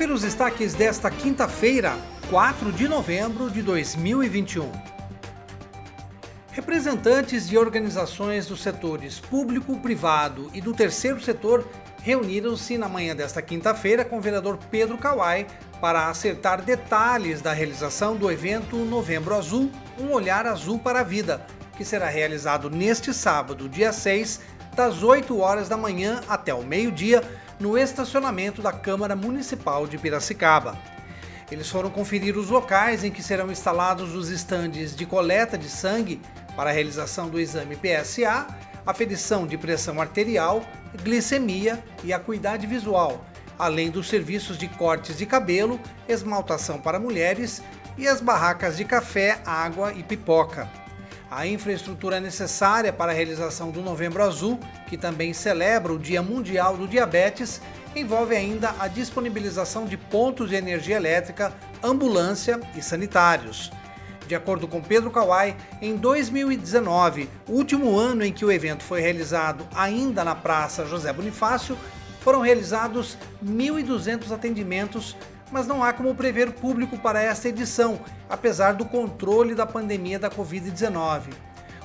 Confira os destaques desta quinta-feira, 4 de novembro de 2021. Representantes de organizações dos setores público, privado e do terceiro setor reuniram-se na manhã desta quinta-feira com o vereador Pedro Kawai para acertar detalhes da realização do evento Novembro Azul Um Olhar Azul para a Vida, que será realizado neste sábado, dia 6, das 8 horas da manhã até o meio-dia, no estacionamento da Câmara Municipal de Piracicaba. Eles foram conferir os locais em que serão instalados os estandes de coleta de sangue para a realização do exame PSA, aferição de pressão arterial, glicemia e acuidade visual, além dos serviços de cortes de cabelo, esmaltação para mulheres e as barracas de café, água e pipoca. A infraestrutura necessária para a realização do Novembro Azul, que também celebra o Dia Mundial do Diabetes, envolve ainda a disponibilização de pontos de energia elétrica, ambulância e sanitários. De acordo com Pedro Kawai, em 2019, o último ano em que o evento foi realizado ainda na Praça José Bonifácio, foram realizados 1.200 atendimentos, mas não há como prever público para esta edição, apesar do controle da pandemia da Covid-19.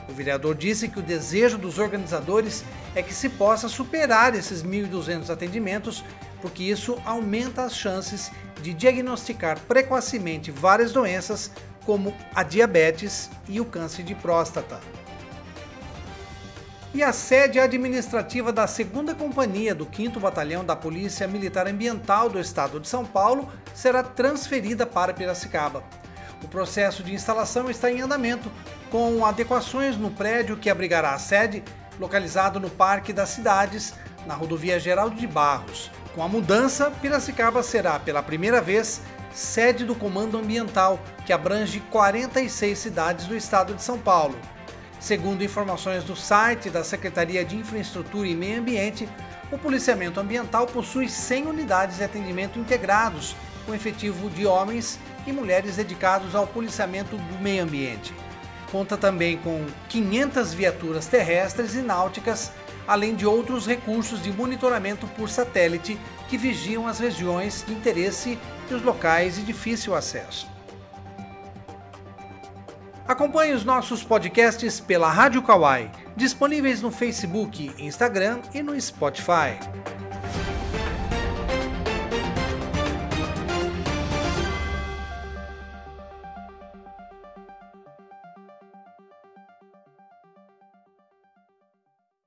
O vereador disse que o desejo dos organizadores é que se possa superar esses 1.200 atendimentos, porque isso aumenta as chances de diagnosticar precocemente várias doenças, como a diabetes e o câncer de próstata e a sede administrativa da 2 Companhia do 5 Batalhão da Polícia Militar Ambiental do Estado de São Paulo será transferida para Piracicaba. O processo de instalação está em andamento, com adequações no prédio que abrigará a sede, localizado no Parque das Cidades, na rodovia Geraldo de Barros. Com a mudança, Piracicaba será, pela primeira vez, sede do Comando Ambiental, que abrange 46 cidades do estado de São Paulo. Segundo informações do site da Secretaria de Infraestrutura e Meio Ambiente, o policiamento ambiental possui 100 unidades de atendimento integrados, com efetivo de homens e mulheres dedicados ao policiamento do meio ambiente. Conta também com 500 viaturas terrestres e náuticas, além de outros recursos de monitoramento por satélite que vigiam as regiões de interesse e os locais de difícil acesso. Acompanhe os nossos podcasts pela Rádio Kawai, disponíveis no Facebook, Instagram e no Spotify.